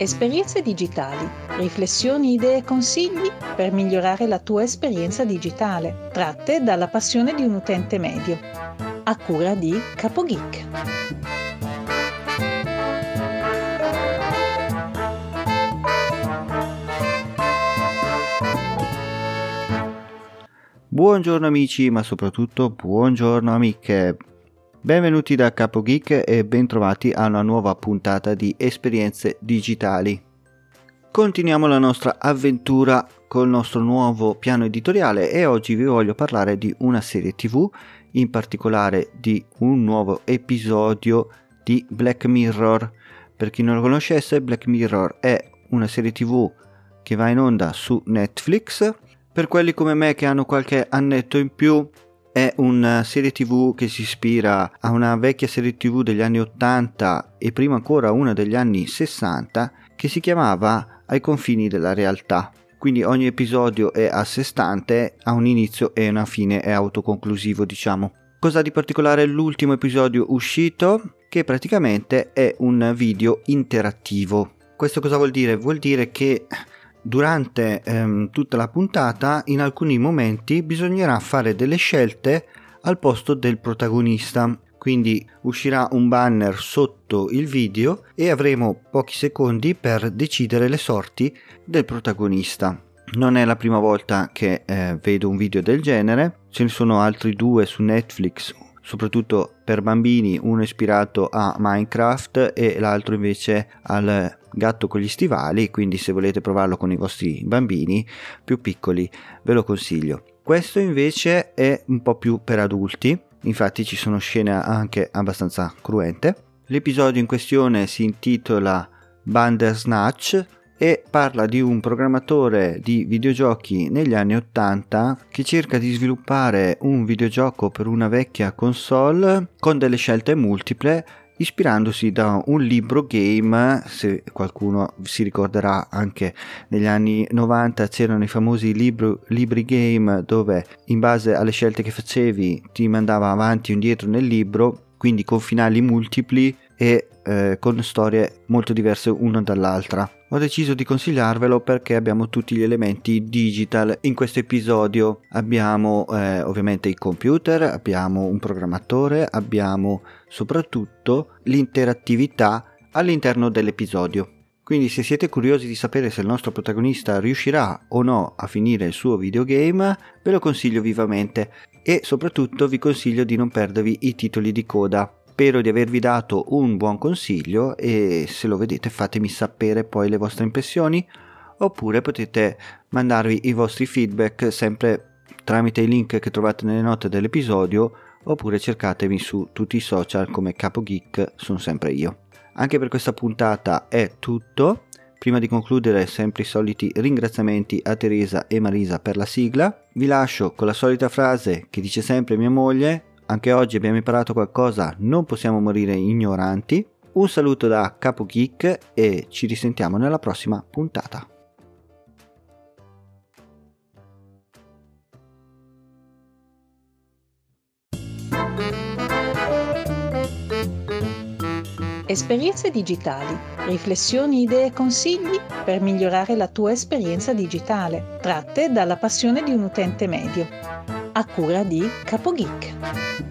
Esperienze digitali, riflessioni, idee e consigli per migliorare la tua esperienza digitale, tratte dalla passione di un utente medio, a cura di CapoGeek. Buongiorno amici, ma soprattutto buongiorno amiche. Benvenuti da Capo Geek e bentrovati a una nuova puntata di Esperienze Digitali. Continuiamo la nostra avventura col nostro nuovo piano editoriale e oggi vi voglio parlare di una serie tv, in particolare di un nuovo episodio di Black Mirror. Per chi non lo conoscesse, Black Mirror è una serie tv che va in onda su Netflix. Per quelli come me che hanno qualche annetto in più, è una serie tv che si ispira a una vecchia serie tv degli anni 80 e prima ancora una degli anni 60 che si chiamava Ai confini della realtà. Quindi ogni episodio è a sé stante, ha un inizio e una fine, è autoconclusivo diciamo. Cosa di particolare l'ultimo episodio uscito? Che praticamente è un video interattivo. Questo cosa vuol dire? Vuol dire che durante ehm, tutta la puntata in alcuni momenti bisognerà fare delle scelte al posto del protagonista. Quindi uscirà un banner sotto il video e avremo pochi secondi per decidere le sorti del protagonista. Non è la prima volta che eh, vedo un video del genere, ce ne sono altri due su Netflix, soprattutto per bambini, uno ispirato a Minecraft e l'altro invece al gatto con gli stivali, quindi se volete provarlo con i vostri bambini più piccoli ve lo consiglio. Questo invece è un po' più per adulti, infatti ci sono scene anche abbastanza cruente. L'episodio in questione si intitola Bandersnatch e parla di un programmatore di videogiochi negli anni 80 che cerca di sviluppare un videogioco per una vecchia console con delle scelte multiple ispirandosi da un libro game, se qualcuno si ricorderà anche negli anni 90 c'erano i famosi libro, libri game dove in base alle scelte che facevi ti mandava avanti o indietro nel libro, quindi con finali multipli e eh, con storie molto diverse una dall'altra. Ho deciso di consigliarvelo perché abbiamo tutti gli elementi digital in questo episodio. Abbiamo eh, ovviamente il computer, abbiamo un programmatore, abbiamo soprattutto l'interattività all'interno dell'episodio. Quindi se siete curiosi di sapere se il nostro protagonista riuscirà o no a finire il suo videogame, ve lo consiglio vivamente e soprattutto vi consiglio di non perdervi i titoli di coda Spero di avervi dato un buon consiglio e se lo vedete fatemi sapere poi le vostre impressioni oppure potete mandarvi i vostri feedback sempre tramite i link che trovate nelle note dell'episodio oppure cercatemi su tutti i social come Capo Geek, sono sempre io. Anche per questa puntata è tutto. Prima di concludere, sempre i soliti ringraziamenti a Teresa e Marisa per la sigla. Vi lascio con la solita frase che dice sempre mia moglie: anche oggi abbiamo imparato qualcosa, non possiamo morire ignoranti. Un saluto da Capo Geek e ci risentiamo nella prossima puntata. Esperienze digitali, riflessioni, idee e consigli per migliorare la tua esperienza digitale, tratte dalla passione di un utente medio a cura di CapoGeek.